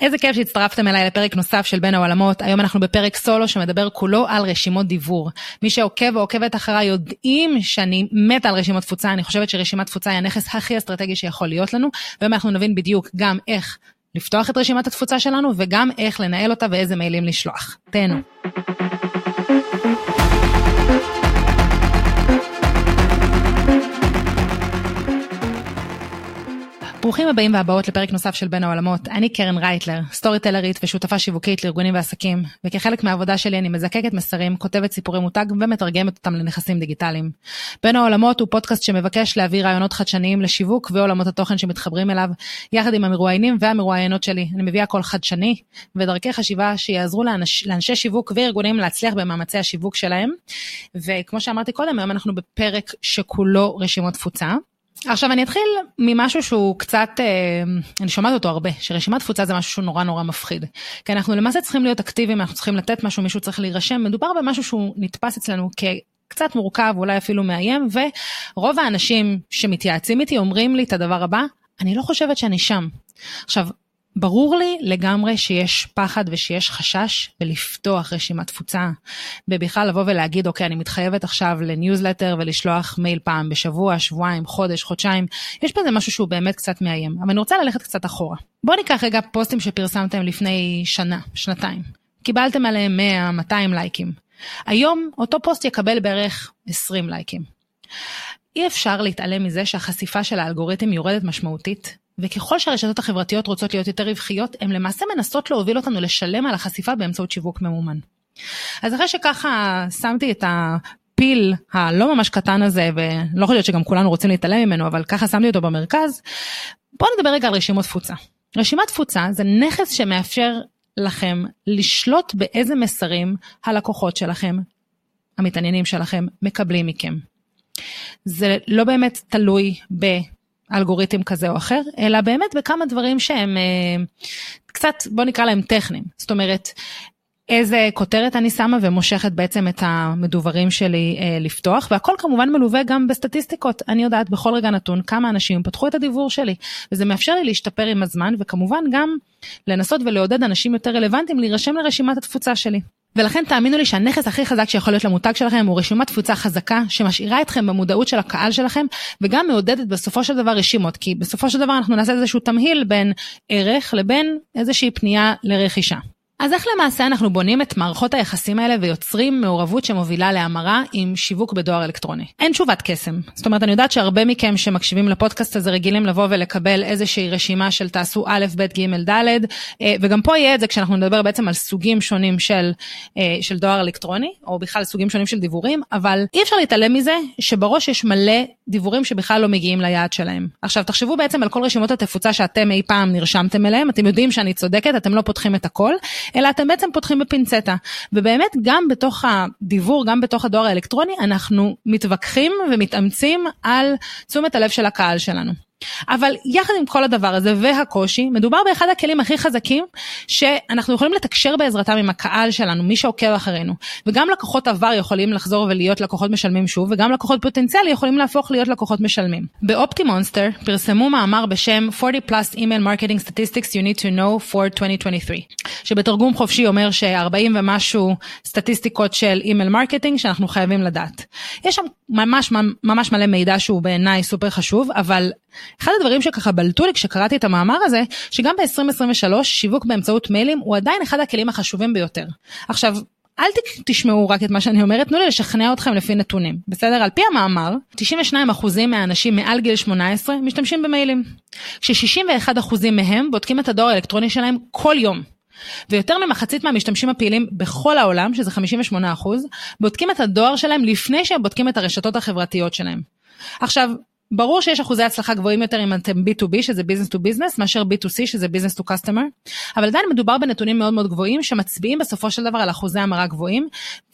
איזה כיף שהצטרפתם אליי לפרק נוסף של בין העולמות. היום אנחנו בפרק סולו שמדבר כולו על רשימות דיבור. מי שעוקב או עוקבת אחריי יודעים שאני מתה על רשימות תפוצה, אני חושבת שרשימת תפוצה היא הנכס הכי אסטרטגי שיכול להיות לנו, והיום אנחנו נבין בדיוק גם איך לפתוח את רשימת התפוצה שלנו וגם איך לנהל אותה ואיזה מיילים לשלוח. תהנו. ברוכים הבאים והבאות לפרק נוסף של בין העולמות. אני קרן רייטלר, סטורי טלרית ושותפה שיווקית לארגונים ועסקים, וכחלק מהעבודה שלי אני מזקקת מסרים, כותבת סיפורי מותג ומתרגמת אותם לנכסים דיגיטליים. בין העולמות הוא פודקאסט שמבקש להביא רעיונות חדשניים לשיווק ועולמות התוכן שמתחברים אליו, יחד עם המרואיינים והמרואיינות שלי. אני מביאה קול חדשני ודרכי חשיבה שיעזרו לאנש, לאנשי שיווק וארגונים להצליח במאמצי השיווק שלהם. וכמו שאמרתי קודם, היום אנחנו בפרק שכולו רשימות תפוצה. עכשיו אני אתחיל ממשהו שהוא קצת, אה, אני שומעת אותו הרבה, שרשימת תפוצה זה משהו שהוא נורא נורא מפחיד. כי אנחנו למעשה צריכים להיות אקטיביים, אנחנו צריכים לתת משהו, מישהו צריך להירשם, מדובר במשהו שהוא נתפס אצלנו כקצת מורכב, אולי אפילו מאיים, ורוב האנשים שמתייעצים איתי אומרים לי את הדבר הבא, אני לא חושבת שאני שם. עכשיו, ברור לי לגמרי שיש פחד ושיש חשש בלפתוח רשימת תפוצה, ובכלל לבוא ולהגיד, אוקיי, אני מתחייבת עכשיו לניוזלטר ולשלוח מייל פעם בשבוע, שבועיים, חודש, חודשיים, יש בזה משהו שהוא באמת קצת מאיים, אבל אני רוצה ללכת קצת אחורה. בואו ניקח רגע פוסטים שפרסמתם לפני שנה, שנתיים. קיבלתם עליהם 100, 200 לייקים. היום אותו פוסט יקבל בערך 20 לייקים. אי אפשר להתעלם מזה שהחשיפה של האלגוריתם יורדת משמעותית, וככל שהרשתות החברתיות רוצות להיות יותר רווחיות, הן למעשה מנסות להוביל אותנו לשלם על החשיפה באמצעות שיווק ממומן. אז אחרי שככה שמתי את הפיל הלא ממש קטן הזה, ולא יכול להיות שגם כולנו רוצים להתעלם ממנו, אבל ככה שמתי אותו במרכז, בואו נדבר רגע על רשימות תפוצה. רשימת תפוצה זה נכס שמאפשר לכם לשלוט באיזה מסרים הלקוחות שלכם, המתעניינים שלכם, מקבלים מכם. זה לא באמת תלוי ב... אלגוריתם כזה או אחר, אלא באמת בכמה דברים שהם אה, קצת, בוא נקרא להם טכניים. זאת אומרת, איזה כותרת אני שמה ומושכת בעצם את המדוברים שלי אה, לפתוח, והכל כמובן מלווה גם בסטטיסטיקות. אני יודעת בכל רגע נתון כמה אנשים פתחו את הדיבור שלי, וזה מאפשר לי להשתפר עם הזמן, וכמובן גם לנסות ולעודד אנשים יותר רלוונטיים להירשם לרשימת התפוצה שלי. ולכן תאמינו לי שהנכס הכי חזק שיכול להיות למותג שלכם הוא רשימת תפוצה חזקה שמשאירה אתכם במודעות של הקהל שלכם וגם מעודדת בסופו של דבר רשימות כי בסופו של דבר אנחנו נעשה איזשהו תמהיל בין ערך לבין איזושהי פנייה לרכישה. אז איך למעשה אנחנו בונים את מערכות היחסים האלה ויוצרים מעורבות שמובילה להמרה עם שיווק בדואר אלקטרוני? אין תשובת קסם. זאת אומרת, אני יודעת שהרבה מכם שמקשיבים לפודקאסט הזה רגילים לבוא ולקבל איזושהי רשימה של תעשו א', ב', ג', ד', אה, וגם פה יהיה את זה כשאנחנו נדבר בעצם על סוגים שונים של, אה, של דואר אלקטרוני, או בכלל סוגים שונים של דיבורים, אבל אי אפשר להתעלם מזה שבראש יש מלא דיבורים שבכלל לא מגיעים ליעד שלהם. עכשיו, תחשבו בעצם על כל רשימות התפוצה שאתם אי פעם נרשמתם אליהם, אתם יודעים שאני צודקת, אתם לא פותחים את הכל, אלא אתם בעצם פותחים בפינצטה. ובאמת גם בתוך הדיבור, גם בתוך הדואר האלקטרוני, אנחנו מתווכחים ומתאמצים על תשומת הלב של הקהל שלנו. אבל יחד עם כל הדבר הזה והקושי, מדובר באחד הכלים הכי חזקים שאנחנו יכולים לתקשר בעזרתם עם הקהל שלנו, מי שעוקב אחרינו. וגם לקוחות עבר יכולים לחזור ולהיות לקוחות משלמים שוב, וגם לקוחות פוטנציאלי יכולים להפוך להיות לקוחות משלמים. ב OptinMonster פרסמו מאמר בשם 40 plus email marketing statistics you need to know for 2023, שבתרגום חופשי אומר ש-40 ומשהו סטטיסטיקות של email marketing שאנחנו חייבים לדעת. יש שם ממש ממש מלא מידע שהוא בעיניי סופר חשוב, אבל אחד הדברים שככה בלטו לי כשקראתי את המאמר הזה, שגם ב-2023 שיווק באמצעות מיילים הוא עדיין אחד הכלים החשובים ביותר. עכשיו, אל תשמעו רק את מה שאני אומרת, תנו לי לשכנע אתכם לפי נתונים. בסדר? על פי המאמר, 92% מהאנשים מעל גיל 18 משתמשים במיילים. כש-61% מהם בודקים את הדואר האלקטרוני שלהם כל יום. ויותר ממחצית מהמשתמשים הפעילים בכל העולם, שזה 58%, בודקים את הדואר שלהם לפני שהם בודקים את הרשתות החברתיות שלהם. עכשיו, ברור שיש אחוזי הצלחה גבוהים יותר אם אתם B2B שזה business to business מאשר B2C שזה business to customer, אבל עדיין מדובר בנתונים מאוד מאוד גבוהים שמצביעים בסופו של דבר על אחוזי המרה גבוהים,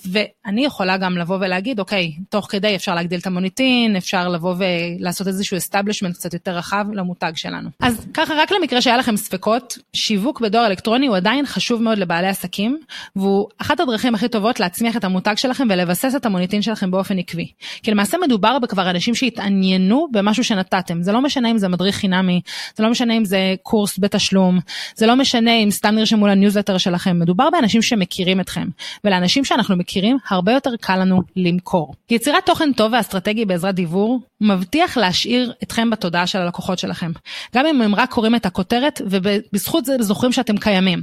ואני יכולה גם לבוא ולהגיד אוקיי, תוך כדי אפשר להגדיל את המוניטין, אפשר לבוא ולעשות איזשהו establishment קצת יותר רחב למותג שלנו. אז ככה רק למקרה שהיה לכם ספקות, שיווק בדואר אלקטרוני הוא עדיין חשוב מאוד לבעלי עסקים, והוא אחת הדרכים הכי טובות להצמיח את המותג שלכם ולבסס את המוניטין שלכם באופן עקבי. כי למעשה מדובר בכבר אנשים שהתעניינו במשהו שנתתם. זה לא משנה אם זה מדריך חינמי, זה לא משנה אם זה קורס בתשלום, זה לא משנה אם סתם נרשמו לניוזלטר שלכם, מדובר באנשים שמכירים אתכם, ולאנשים שאנחנו מכירים הרבה יותר קל לנו למכור. יצירת תוכן טוב ואסטרטגי בעזרת דיוור מבטיח להשאיר אתכם בתודעה של הלקוחות שלכם. גם אם הם רק קוראים את הכותרת ובזכות זה זוכרים שאתם קיימים.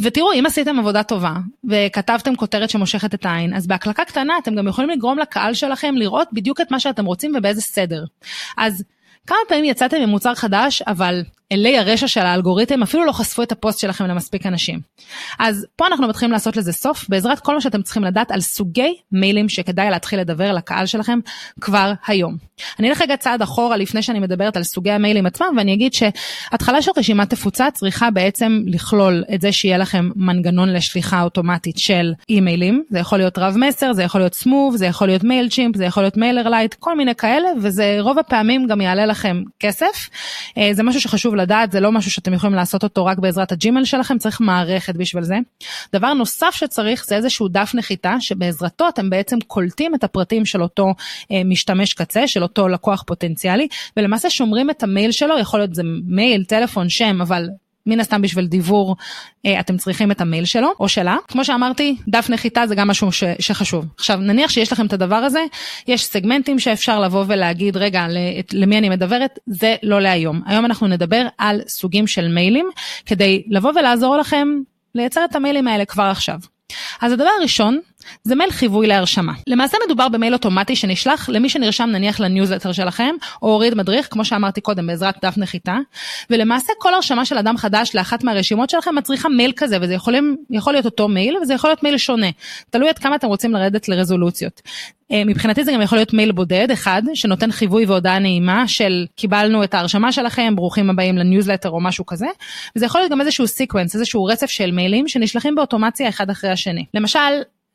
ותראו, אם עשיתם עבודה טובה וכתבתם כותרת שמושכת את העין, אז בהקלקה קטנה אתם גם יכולים לגרום לקהל שלכם לראות בדיוק את מה שאתם רוצים ובאיזה סדר. אז כמה פעמים יצאתם עם מוצר חדש, אבל אלי הרשע של האלגוריתם אפילו לא חשפו את הפוסט שלכם למספיק אנשים. אז פה אנחנו מתחילים לעשות לזה סוף בעזרת כל מה שאתם צריכים לדעת על סוגי מיילים שכדאי להתחיל לדוור לקהל שלכם כבר היום. אני אלך רגע צעד אחורה לפני שאני מדברת על סוגי המיילים עצמם ואני אגיד שהתחלה של רשימת תפוצה צריכה בעצם לכלול את זה שיהיה לכם מנגנון לשליחה אוטומטית של אימיילים, זה יכול להיות רב מסר, זה יכול להיות Smoove, זה יכול להיות Mailchimp, זה יכול להיות MailerLite, כל מיני כאלה וזה רוב הפעמים גם יעלה לכם כסף. אה, זה משהו שחשוב לדעת, זה לא משהו שאתם יכולים לעשות אותו רק בעזרת הג'ימל שלכם, צריך מערכת בשביל זה. דבר נוסף שצריך זה איזשהו דף נחיתה, שבעזרתו אתם בעצם קולטים את הפרטים של אותו אה, משתמש קצה, של אותו לקוח פוטנציאלי, ולמעשה שומרים את המייל שלו, יכול להיות זה מייל, טלפון, שם, אבל מן הסתם בשביל דיבור אה, אתם צריכים את המייל שלו או שלה. כמו שאמרתי, דף נחיתה זה גם משהו ש, שחשוב. עכשיו נניח שיש לכם את הדבר הזה, יש סגמנטים שאפשר לבוא ולהגיד רגע למי אני מדברת, זה לא להיום. היום אנחנו נדבר על סוגים של מיילים כדי לבוא ולעזור לכם לייצר את המיילים האלה כבר עכשיו. אז הדבר הראשון זה מייל חיווי להרשמה. למעשה מדובר במייל אוטומטי שנשלח למי שנרשם נניח לניוזלטר שלכם, או הוריד מדריך, כמו שאמרתי קודם, בעזרת דף נחיתה, ולמעשה כל הרשמה של אדם חדש לאחת מהרשימות שלכם מצריכה מייל כזה, וזה יכולים, יכול להיות אותו מייל, וזה יכול להיות מייל שונה. תלוי עד כמה אתם רוצים לרדת לרזולוציות. אה, מבחינתי זה גם יכול להיות מייל בודד אחד, שנותן חיווי והודעה נעימה של קיבלנו את ההרשמה שלכם, ברוכים הבאים לניוזלטר או משהו כזה, וזה יכול להיות גם איזשהו sequence, איזשהו רצף של מיילים שנשלחים באוטומציה אחד אחרי השני. למשל,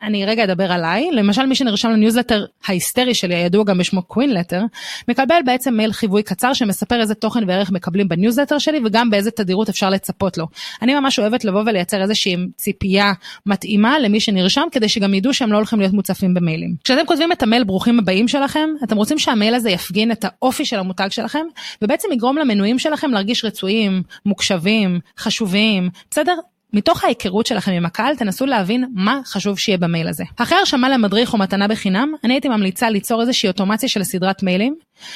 אני רגע אדבר עליי, למשל מי שנרשם לניוזלטר ההיסטרי שלי, הידוע גם בשמו קווינלטר, מקבל בעצם מייל חיווי קצר שמספר איזה תוכן וערך מקבלים בניוזלטר שלי וגם באיזה תדירות אפשר לצפות לו. אני ממש אוהבת לבוא ולייצר איזושהי ציפייה מתאימה למי שנרשם כדי שגם ידעו שהם לא הולכים להיות מוצפים במיילים. כשאתם כותבים את המייל ברוכים הבאים שלכם, אתם רוצים שהמייל הזה יפגין את האופי של המותג שלכם ובעצם יגרום למנויים שלכם להרגיש רצויים, מוקשבים, חשובים, בסדר? מתוך ההיכרות שלכם עם הקהל תנסו להבין מה חשוב שיהיה במייל הזה. אחרי הרשמה למדריך או מתנה בחינם, אני הייתי ממליצה ליצור איזושהי אוטומציה של סדרת מיילים,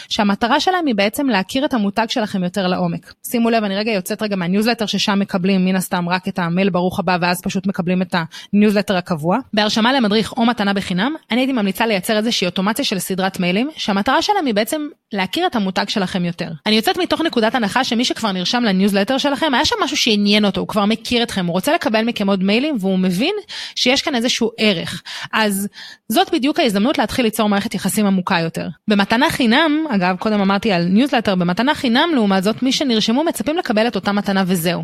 שהמטרה שלהם היא בעצם להכיר את המותג שלכם יותר לעומק. שימו לב, אני רגע יוצאת רגע מהניוזלטר ששם מקבלים מן הסתם רק את המייל ברוך הבא ואז פשוט מקבלים את הניוזלטר הקבוע. בהרשמה למדריך או מתנה בחינם, אני הייתי ממליצה לייצר איזושהי אוטומציה של סדרת מיילים, שהמטרה שלהם היא בעצם להכיר את המותג שלכם יותר. אני יוצאת מתוך נקודת הנחה שמי שכבר נרשם לניוזלטר שלכם, היה שם משהו שעניין אותו, הוא כבר מכיר אתכם, הוא רוצה לקבל מכם עוד מיילים והוא מבין שיש כאן איזשהו ערך. אז זאת בדיוק ההזדמנות להתחיל ליצור מערכת יחסים עמוקה יותר. במתנה חינם, אגב, קודם אמרתי על ניוזלטר, במתנה חינם לעומת זאת, מי שנרשמו מצפים לקבל את אותה מתנה וזהו.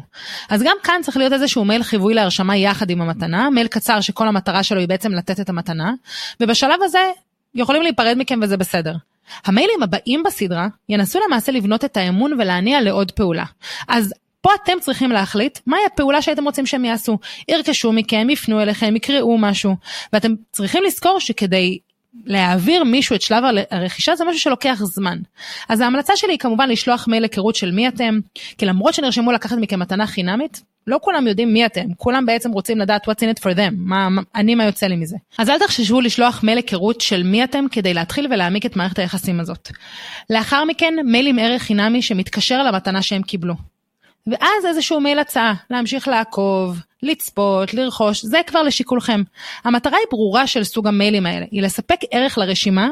אז גם כאן צריך להיות איזשהו מייל חיווי להרשמה יחד עם המתנה, מייל קצר שכל המטרה שלו היא בעצם לתת את המתנה, ובשלב הזה יכולים להיפרד מכם וזה בסדר. המיילים הבאים בסדרה ינסו למעשה לבנות את האמון ולהניע לעוד פעולה. אז פה אתם צריכים להחליט מהי הפעולה שהייתם רוצים שהם יעשו. ירכשו מכם, יפנו אליכם, יקראו משהו. ואתם צריכים לזכור שכדי להעביר מישהו את שלב הרכישה זה משהו שלוקח זמן. אז ההמלצה שלי היא כמובן לשלוח מייל היכרות של מי אתם, כי למרות שנרשמו לקחת מכם מתנה חינמית, לא כולם יודעים מי אתם, כולם בעצם רוצים לדעת what's in it for them, מה, מה, אני מה יוצא לי מזה. אז אל תחשבו לשלוח מייל היכרות של מי אתם כדי להתחיל ולהעמיק את מערכת היחסים הזאת. לאחר מכן מייל עם ערך חינמי שמתקשר למתנה שהם קיבלו. ואז איזשהו מייל הצעה, להמשיך לעקוב, לצפות, לרכוש, זה כבר לשיקולכם. המטרה היא ברורה של סוג המיילים האלה, היא לספק ערך לרשימה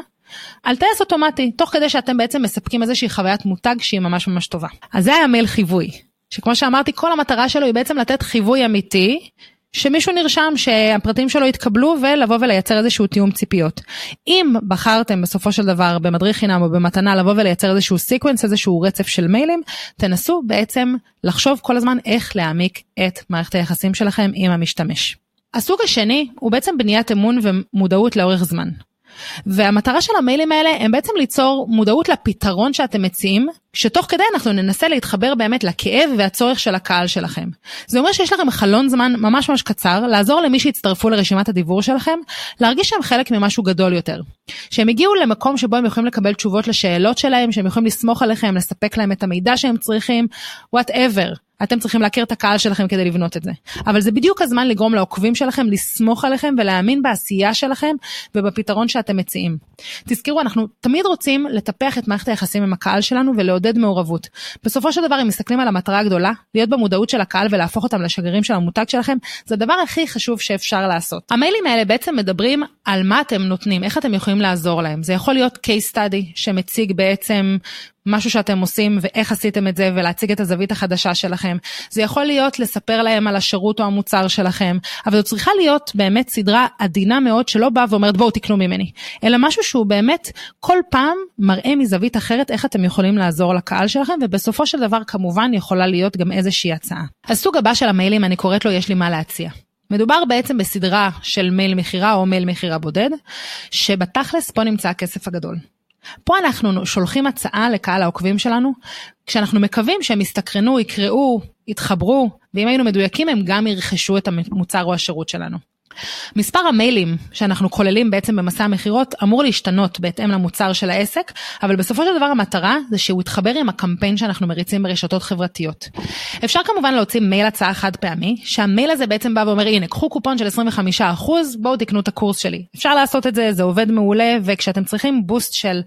על טייס אוטומטי, תוך כדי שאתם בעצם מספקים איזושהי חוויית מותג שהיא ממש ממש טובה. אז זה היה מייל חיווי, שכמו שאמרתי, כל המטרה שלו היא בעצם לתת חיווי אמיתי, שמישהו נרשם שהפרטים שלו יתקבלו ולבוא ולייצר איזשהו תיאום ציפיות. אם בחרתם בסופו של דבר במדריך חינם או במתנה לבוא ולייצר איזשהו sequence, איזשהו רצף של מיילים, תנסו בעצם לחשוב כל הזמן איך להעמיק את מערכת היחסים שלכם עם המשתמש. הסוג השני הוא בעצם בניית אמון ומודעות לאורך זמן. והמטרה של המיילים האלה הם בעצם ליצור מודעות לפתרון שאתם מציעים, שתוך כדי אנחנו ננסה להתחבר באמת לכאב והצורך של הקהל שלכם. זה אומר שיש לכם חלון זמן ממש ממש קצר לעזור למי שיצטרפו לרשימת הדיבור שלכם, להרגיש שהם חלק ממשהו גדול יותר. שהם הגיעו למקום שבו הם יכולים לקבל תשובות לשאלות שלהם, שהם יכולים לסמוך עליכם, לספק להם את המידע שהם צריכים, whatever. אתם צריכים להכיר את הקהל שלכם כדי לבנות את זה. אבל זה בדיוק הזמן לגרום לעוקבים שלכם לסמוך עליכם ולהאמין בעשייה שלכם ובפתרון שאתם מציעים. תזכרו, אנחנו תמיד רוצים לטפח את מערכת היחסים עם הקהל שלנו ולעודד מעורבות. בסופו של דבר, אם מסתכלים על המטרה הגדולה, להיות במודעות של הקהל ולהפוך אותם לשגרירים של המותג שלכם, זה הדבר הכי חשוב שאפשר לעשות. המיילים האלה בעצם מדברים על מה אתם נותנים, איך אתם יכולים לעזור להם. זה יכול להיות case study שמציג בעצם משהו שאתם עושים ואיך עשיתם את זה ולהציג את הזווית החדשה שלכם. זה יכול להיות לספר להם על השירות או המוצר שלכם, אבל זו צריכה להיות באמת סדרה עדינה מאוד שלא באה ואומרת בואו תקנו ממני, אלא משהו שהוא באמת כל פעם מראה מזווית אחרת איך אתם יכולים לעזור לקהל שלכם, ובסופו של דבר כמובן יכולה להיות גם איזושהי הצעה. הסוג הבא של המיילים אני קוראת לו יש לי מה להציע. מדובר בעצם בסדרה של מייל מכירה או מייל מכירה בודד, שבתכלס פה נמצא הכסף הגדול. פה אנחנו שולחים הצעה לקהל העוקבים שלנו, כשאנחנו מקווים שהם יסתקרנו, יקראו, יתחברו, ואם היינו מדויקים הם גם ירכשו את המוצר או השירות שלנו. מספר המיילים שאנחנו כוללים בעצם במסע המכירות אמור להשתנות בהתאם למוצר של העסק, אבל בסופו של דבר המטרה זה שהוא יתחבר עם הקמפיין שאנחנו מריצים ברשתות חברתיות. אפשר כמובן להוציא מייל הצעה חד פעמי, שהמייל הזה בעצם בא ואומר הנה קחו קופון של 25% בואו תקנו את הקורס שלי. אפשר לעשות את זה, זה עובד מעולה, וכשאתם צריכים בוסט של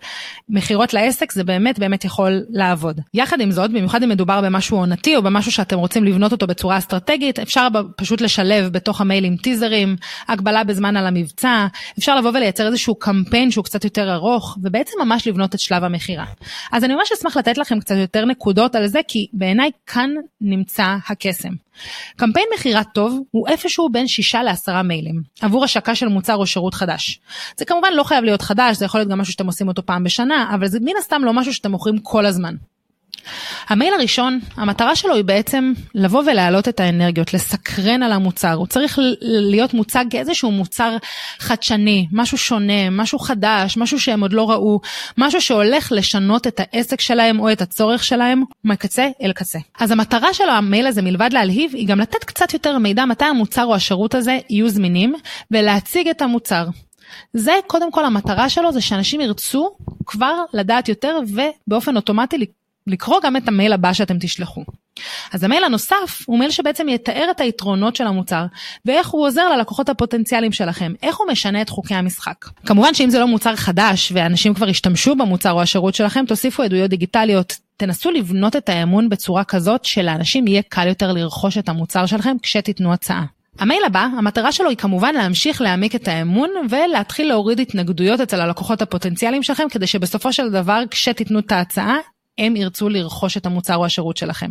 מכירות לעסק זה באמת באמת יכול לעבוד. יחד עם זאת, במיוחד אם מדובר במשהו עונתי או במשהו שאתם רוצים לבנות אותו בצורה אסטרטגית, אפשר פשוט לשלב בתוך המיילים טיזרים, הגבלה בזמן על המבצע, אפשר לבוא ולייצר איזשהו קמפיין שהוא קצת יותר ארוך, ובעצם ממש לבנות את שלב המכירה. אז אני ממש אשמח לתת לכם קצת יותר נקודות על זה, כי בעיניי כאן נמצא הקסם. קמפיין מכירה טוב הוא איפשהו בין שישה לעשרה מיילים עבור השקה של מוצר או שירות חדש. זה כמובן לא חייב להיות חדש, זה יכול להיות גם משהו שאתם עושים אותו פעם בשנה, אבל זה מן הסתם לא משהו שאתם מוכרים כל הזמן. המייל הראשון, המטרה שלו היא בעצם לבוא ולהעלות את האנרגיות, לסקרן על המוצר. הוא צריך להיות מוצג כאיזשהו מוצר חדשני, משהו שונה, משהו חדש, משהו שהם עוד לא ראו, משהו שהולך לשנות את העסק שלהם או את הצורך שלהם מקצה אל קצה. אז המטרה של המייל הזה מלבד להלהיב, היא גם לתת קצת יותר מידע מתי המוצר או השירות הזה יהיו זמינים, ולהציג את המוצר. זה קודם כל המטרה שלו זה שאנשים ירצו כבר לדעת יותר ובאופן אוטומטי לקרוא גם את המייל הבא שאתם תשלחו. אז המייל הנוסף הוא מייל שבעצם יתאר את היתרונות של המוצר ואיך הוא עוזר ללקוחות הפוטנציאליים שלכם, איך הוא משנה את חוקי המשחק. כמובן שאם זה לא מוצר חדש ואנשים כבר השתמשו במוצר או השירות שלכם, תוסיפו עדויות דיגיטליות, תנסו לבנות את האמון בצורה כזאת שלאנשים יהיה קל יותר לרכוש את המוצר שלכם כשתיתנו הצעה. המייל הבא, המטרה שלו היא כמובן להמשיך להעמיק את האמון ולהתחיל להוריד התנגדויות אצל הלקוחות הפוטנציאליים שלכם כדי שבסופו של דבר כשתיתנו את ההצעה הם ירצו לרכוש את המוצר או השירות שלכם.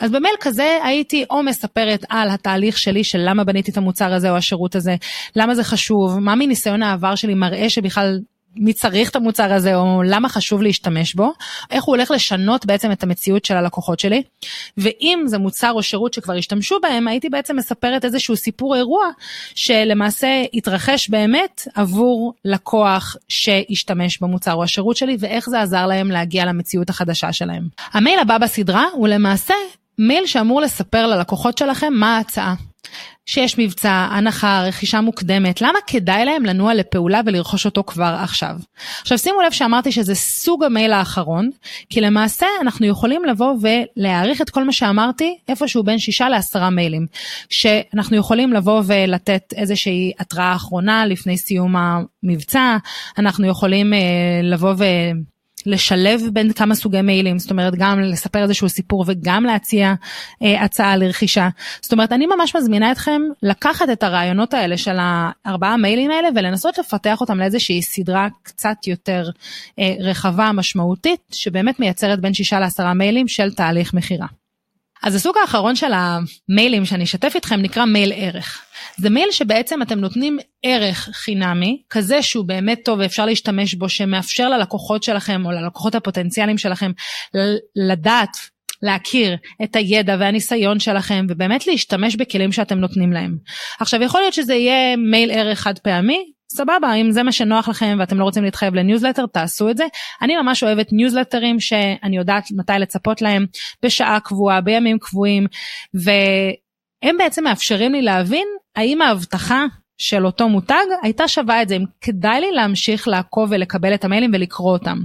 אז במייל כזה הייתי או מספרת על התהליך שלי של למה בניתי את המוצר הזה או השירות הזה, למה זה חשוב, מה מניסיון העבר שלי מראה שבכלל מי צריך את המוצר הזה או למה חשוב להשתמש בו, איך הוא הולך לשנות בעצם את המציאות של הלקוחות שלי, ואם זה מוצר או שירות שכבר השתמשו בהם, הייתי בעצם מספרת איזשהו סיפור אירוע שלמעשה התרחש באמת עבור לקוח שהשתמש במוצר או השירות שלי ואיך זה עזר להם להגיע למציאות החדשה שלהם. המייל הבא בסדרה הוא למעשה מייל שאמור לספר ללקוחות שלכם מה ההצעה. שיש מבצע, הנחה, רכישה מוקדמת, למה כדאי להם לנוע לפעולה ולרכוש אותו כבר עכשיו? עכשיו שימו לב שאמרתי שזה סוג המייל האחרון, כי למעשה אנחנו יכולים לבוא ולהעריך את כל מה שאמרתי איפשהו בין שישה לעשרה מיילים, שאנחנו יכולים לבוא ולתת איזושהי התראה אחרונה לפני סיום המבצע, אנחנו יכולים אה, לבוא ו... לשלב בין כמה סוגי מיילים, זאת אומרת גם לספר איזשהו סיפור וגם להציע אה, הצעה לרכישה. זאת אומרת אני ממש מזמינה אתכם לקחת את הרעיונות האלה של הארבעה מיילים האלה ולנסות לפתח אותם לאיזושהי סדרה קצת יותר אה, רחבה משמעותית שבאמת מייצרת בין שישה לעשרה מיילים של תהליך מכירה. אז הסוג האחרון של המיילים שאני אשתף איתכם נקרא מייל ערך. זה מייל שבעצם אתם נותנים ערך חינמי, כזה שהוא באמת טוב ואפשר להשתמש בו, שמאפשר ללקוחות שלכם או ללקוחות הפוטנציאליים שלכם לדעת להכיר את הידע והניסיון שלכם ובאמת להשתמש בכלים שאתם נותנים להם. עכשיו יכול להיות שזה יהיה מייל ערך חד פעמי, סבבה, אם זה מה שנוח לכם ואתם לא רוצים להתחייב לניוזלטר, תעשו את זה. אני ממש אוהבת ניוזלטרים שאני יודעת מתי לצפות להם בשעה קבועה, בימים קבועים, והם בעצם מאפשרים לי להבין האם ההבטחה של אותו מותג הייתה שווה את זה אם כדאי לי להמשיך לעקוב ולקבל את המיילים ולקרוא אותם.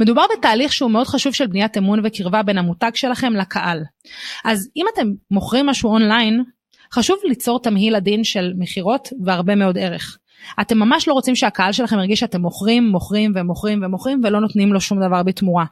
מדובר בתהליך שהוא מאוד חשוב של בניית אמון וקרבה בין המותג שלכם לקהל. אז אם אתם מוכרים משהו אונליין חשוב ליצור תמהיל עדין של מכירות והרבה מאוד ערך. אתם ממש לא רוצים שהקהל שלכם ירגיש שאתם מוכרים, מוכרים ומוכרים ומוכרים ולא נותנים לו שום דבר בתמורה.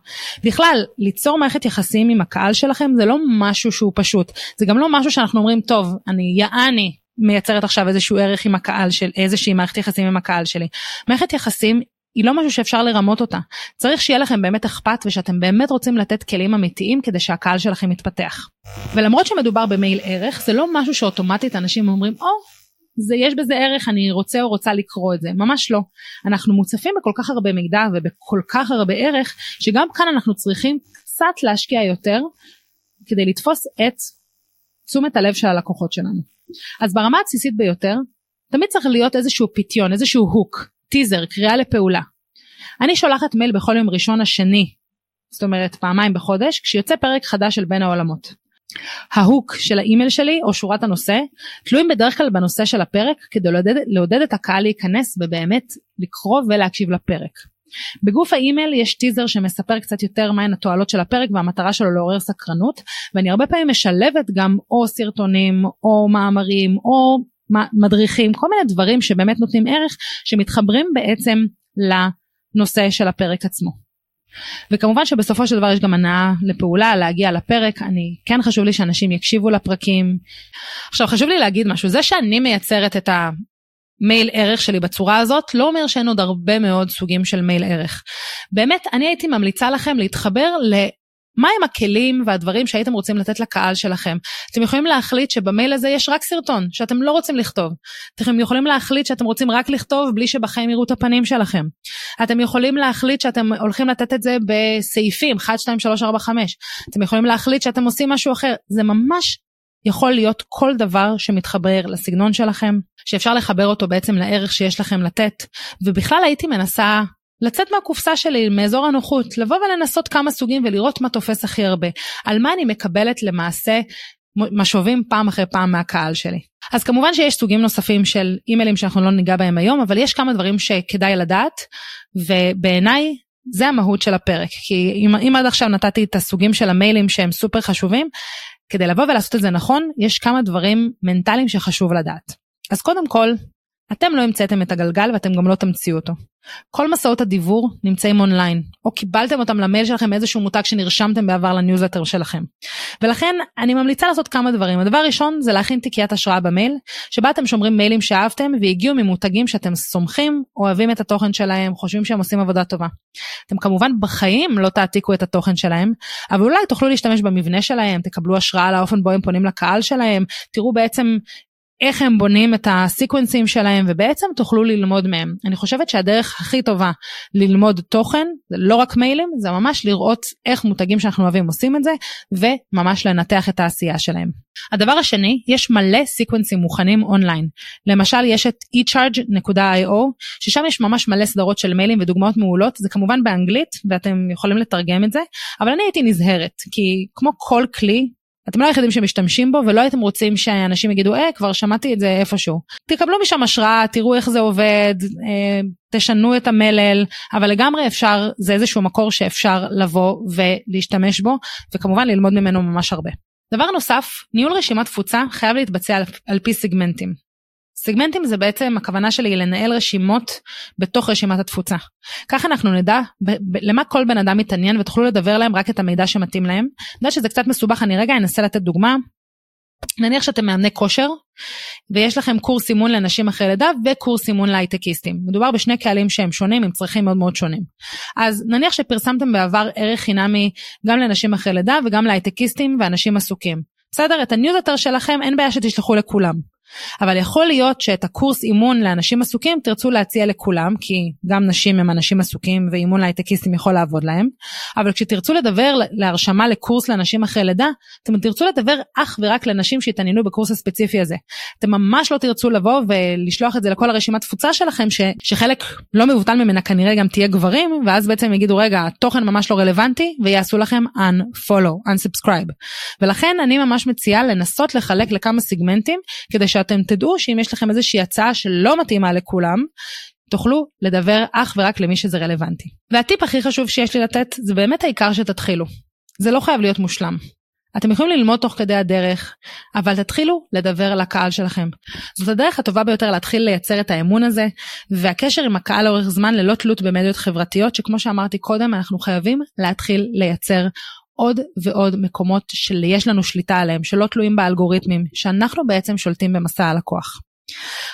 בכלל, ליצור מערכת יחסים עם הקהל שלכם זה לא משהו שהוא פשוט. זה גם לא משהו שאנחנו אומרים, טוב, אני יעני מייצרת עכשיו איזשהו ערך עם הקהל של איזושהי מערכת יחסים עם הקהל שלי. מערכת יחסים היא לא משהו שאפשר לרמות אותה. צריך שיהיה לכם באמת אכפת ושאתם באמת רוצים לתת כלים אמיתיים כדי שהקהל שלכם יתפתח. ולמרות שמדובר במייל ערך, זה לא משהו שאוטומטית אנשים אומרים, או, oh, זה יש בזה ערך, אני רוצה או רוצה לקרוא את זה. ממש לא. אנחנו מוצפים בכל כך הרבה מידע ובכל כך הרבה ערך, שגם כאן אנחנו צריכים קצת להשקיע יותר כדי לתפוס את תשומת הלב של הלקוחות שלנו. אז ברמה הבסיסית ביותר, תמיד צריך להיות איזשהו פיתיון, איזשהו hook, טיזר, קריאה לפעולה. אני שולחת מייל בכל יום ראשון השני, זאת אומרת פעמיים בחודש, כשיוצא פרק חדש של בין העולמות. ה hook של האימייל שלי או שורת הנושא תלויים בדרך כלל בנושא של הפרק כדי לעודד, לעודד את הקהל להיכנס ובאמת לקרוא ולהקשיב לפרק. בגוף האימייל יש טיזר שמספר קצת יותר מהן התועלות של הפרק והמטרה שלו לעורר סקרנות ואני הרבה פעמים משלבת גם או סרטונים או מאמרים או מדריכים כל מיני דברים שבאמת נותנים ערך שמתחברים בעצם לנושא של הפרק עצמו. וכמובן שבסופו של דבר יש גם הנאה לפעולה להגיע לפרק אני כן חשוב לי שאנשים יקשיבו לפרקים. עכשיו חשוב לי להגיד משהו זה שאני מייצרת את המייל ערך שלי בצורה הזאת לא אומר שאין עוד הרבה מאוד סוגים של מייל ערך. באמת אני הייתי ממליצה לכם להתחבר מהם הכלים והדברים שהייתם רוצים לתת לקהל שלכם. אתם יכולים להחליט שבמייל הזה יש רק סרטון שאתם לא רוצים לכתוב. אתם יכולים להחליט שאתם רוצים רק לכתוב בלי שבחיים יראו את הפנים שלכם. אתם יכולים להחליט שאתם הולכים לתת את זה בסעיפים 1, 2, 3, 4, 5. אתם יכולים להחליט שאתם עושים משהו אחר. זה ממש יכול להיות כל דבר שמתחבר לסגנון שלכם, שאפשר לחבר אותו בעצם לערך שיש לכם לתת, ובכלל הייתי מנסה לצאת מהקופסה שלי, מאזור הנוחות, לבוא ולנסות כמה סוגים ולראות מה תופס הכי הרבה. על מה אני מקבלת למעשה משובים פעם אחרי פעם מהקהל שלי. אז כמובן שיש סוגים נוספים של אימיילים שאנחנו לא ניגע בהם היום, אבל יש כמה דברים שכדאי לדעת, ובעיניי זה המהות של הפרק. כי אם, אם עד עכשיו נתתי את הסוגים של המיילים שהם סופר חשובים, כדי לבוא ולעשות את זה נכון, יש כמה דברים מנטליים שחשוב לדעת. אז קודם כל, אתם לא המצאתם את הגלגל ואתם גם לא תמציאו אותו. כל מסעות הדיוור נמצאים אונליין, או קיבלתם אותם למייל שלכם מאיזשהו מותג שנרשמתם בעבר לניוזלטר שלכם. ולכן אני ממליצה לעשות כמה דברים. הדבר הראשון זה להכין תיקיית השראה במייל, שבה אתם שומרים מיילים שאהבתם והגיעו ממותגים שאתם סומכים, אוהבים את התוכן שלהם, חושבים שהם עושים עבודה טובה. אתם כמובן בחיים לא תעתיקו את התוכן שלהם, אבל אולי תוכלו להשתמש במבנה שלהם, תקבלו השראה לאופן בו הם פונים לקהל שלהם, תראו בעצם איך הם בונים את הסיקוונסים שלהם ובעצם תוכלו ללמוד מהם. אני חושבת שהדרך הכי טובה ללמוד תוכן זה לא רק מיילים זה ממש לראות איך מותגים שאנחנו אוהבים עושים את זה וממש לנתח את העשייה שלהם. הדבר השני יש מלא סיקוונסים מוכנים אונליין למשל יש את echarge.io ששם יש ממש מלא סדרות של מיילים ודוגמאות מעולות זה כמובן באנגלית ואתם יכולים לתרגם את זה אבל אני הייתי נזהרת כי כמו כל כלי אתם לא היחידים שמשתמשים בו ולא הייתם רוצים שאנשים יגידו אה כבר שמעתי את זה איפשהו. תקבלו משם השראה תראו איך זה עובד אה, תשנו את המלל אבל לגמרי אפשר זה איזשהו מקור שאפשר לבוא ולהשתמש בו וכמובן ללמוד ממנו ממש הרבה. דבר נוסף ניהול רשימת תפוצה חייב להתבצע על, על פי סגמנטים. סגמנטים זה בעצם הכוונה שלי לנהל רשימות בתוך רשימת התפוצה. ככה אנחנו נדע למה כל בן אדם מתעניין ותוכלו לדבר להם רק את המידע שמתאים להם. אני יודעת שזה קצת מסובך אני רגע אנסה לתת דוגמה. נניח שאתם מאמני כושר ויש לכם קורס אימון לנשים אחרי לידה וקורס אימון להייטקיסטים. מדובר בשני קהלים שהם שונים עם צרכים מאוד מאוד שונים. אז נניח שפרסמתם בעבר ערך חינמי גם לנשים אחרי לידה וגם להייטקיסטים ואנשים עסוקים. בסדר? את הניוזלטר שלכם אין בעיה שתשלחו לכולם. אבל יכול להיות שאת הקורס אימון לאנשים עסוקים תרצו להציע לכולם, כי גם נשים הם אנשים עסוקים ואימון להייטקיסטים יכול לעבוד להם, אבל כשתרצו לדבר להרשמה לקורס לאנשים אחרי לידה, אתם תרצו לדבר אך ורק לנשים שהתעניינו בקורס הספציפי הזה. אתם ממש לא תרצו לבוא ולשלוח את זה לכל הרשימת תפוצה שלכם, ש, שחלק לא מבוטל ממנה כנראה גם תהיה גברים, ואז בעצם יגידו רגע, התוכן ממש לא רלוונטי, ויעשו לכם unfollow, unsubscribe. ולכן אני ממש מציעה לנסות לחלק לכמה סיגמנטים, כדי ש... שאתם תדעו שאם יש לכם איזושהי הצעה שלא מתאימה לכולם, תוכלו לדבר אך ורק למי שזה רלוונטי. והטיפ הכי חשוב שיש לי לתת זה באמת העיקר שתתחילו. זה לא חייב להיות מושלם. אתם יכולים ללמוד תוך כדי הדרך, אבל תתחילו לדבר לקהל שלכם. זאת הדרך הטובה ביותר להתחיל לייצר את האמון הזה, והקשר עם הקהל לאורך זמן ללא תלות במדיות חברתיות, שכמו שאמרתי קודם, אנחנו חייבים להתחיל לייצר עוד ועוד מקומות שיש לנו שליטה עליהם, שלא תלויים באלגוריתמים, שאנחנו בעצם שולטים במסע הלקוח.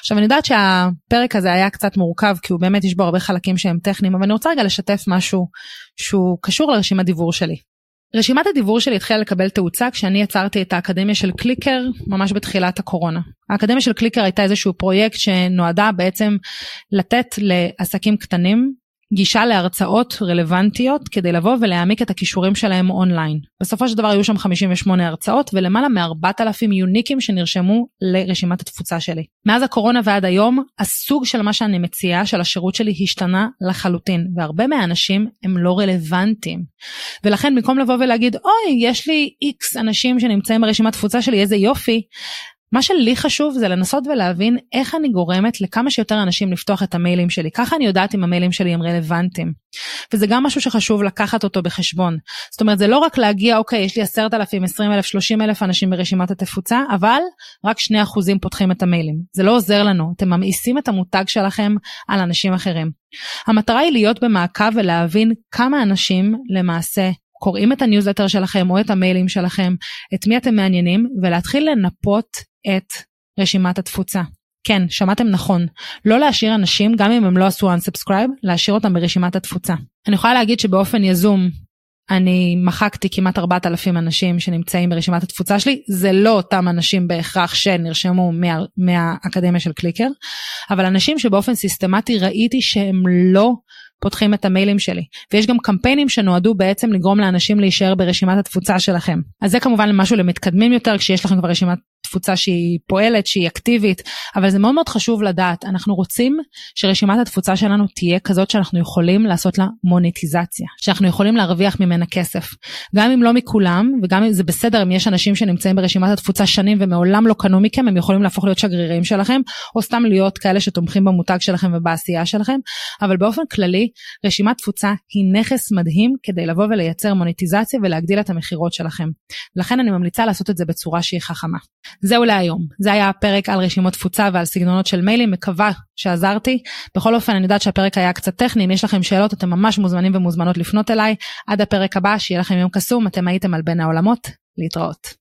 עכשיו אני יודעת שהפרק הזה היה קצת מורכב כי הוא באמת יש בו הרבה חלקים שהם טכניים אבל אני רוצה רגע לשתף משהו שהוא קשור לרשימת דיבור שלי. רשימת הדיבור שלי התחילה לקבל תאוצה כשאני יצרתי את האקדמיה של קליקר ממש בתחילת הקורונה. האקדמיה של קליקר הייתה איזשהו פרויקט שנועדה בעצם לתת לעסקים קטנים גישה להרצאות רלוונטיות כדי לבוא ולהעמיק את הכישורים שלהם אונליין. בסופו של דבר היו שם 58 הרצאות ולמעלה מ-4,000 יוניקים שנרשמו לרשימת התפוצה שלי. מאז הקורונה ועד היום, הסוג של מה שאני מציעה, של השירות שלי, השתנה לחלוטין, והרבה מהאנשים הם לא רלוונטיים. ולכן במקום לבוא ולהגיד, אוי, יש לי איקס אנשים שנמצאים ברשימת תפוצה שלי, איזה יופי, מה שלי חשוב זה לנסות ולהבין איך אני גורמת לכמה שיותר אנשים לפתוח את המיילים שלי. ככה אני יודעת אם המיילים שלי הם רלוונטיים. וזה גם משהו שחשוב לקחת אותו בחשבון. זאת אומרת, זה לא רק להגיע, אוקיי, יש לי 10,000, 20,000, 30,000 אנשים ברשימת התפוצה, אבל רק 2% פותחים את המיילים. זה לא עוזר לנו, אתם ממאיסים את המותג שלכם על אנשים אחרים. המטרה היא להיות במעקב ולהבין כמה אנשים למעשה קוראים את הניוזלטר שלכם או את המיילים שלכם, את מי אתם מעניינים, ולהתחיל לנפות את רשימת התפוצה. כן, שמעתם נכון. לא להשאיר אנשים, גם אם הם לא עשו unsubscribe, להשאיר אותם ברשימת התפוצה. אני יכולה להגיד שבאופן יזום, אני מחקתי כמעט 4,000 אנשים שנמצאים ברשימת התפוצה שלי, זה לא אותם אנשים בהכרח שנרשמו מה, מהאקדמיה של קליקר, אבל אנשים שבאופן סיסטמטי ראיתי שהם לא פותחים את המיילים שלי. ויש גם קמפיינים שנועדו בעצם לגרום לאנשים להישאר ברשימת התפוצה שלכם. אז זה כמובן משהו למתקדמים יותר כשיש לכם כבר רשימת תפוצה שהיא פועלת, שהיא אקטיבית, אבל זה מאוד מאוד חשוב לדעת, אנחנו רוצים שרשימת התפוצה שלנו תהיה כזאת שאנחנו יכולים לעשות לה מוניטיזציה, שאנחנו יכולים להרוויח ממנה כסף. גם אם לא מכולם, וגם אם זה בסדר אם יש אנשים שנמצאים ברשימת התפוצה שנים ומעולם לא קנו מכם, הם יכולים להפוך להיות שגרירים שלכם, או סתם להיות כאלה שתומכים במותג שלכם ובעשייה שלכם, אבל באופן כללי, רשימת תפוצה היא נכס מדהים כדי לבוא ולייצר מוניטיזציה ולהגדיל את המכירות שלכם. לכן אני ממליצה לעשות את זה בצורה שהיא חכמה. זהו להיום. זה היה הפרק על רשימות תפוצה ועל סגנונות של מיילים, מקווה שעזרתי. בכל אופן, אני יודעת שהפרק היה קצת טכני, אם יש לכם שאלות, אתם ממש מוזמנים ומוזמנות לפנות אליי. עד הפרק הבא, שיהיה לכם יום קסום, אתם הייתם על בין העולמות, להתראות.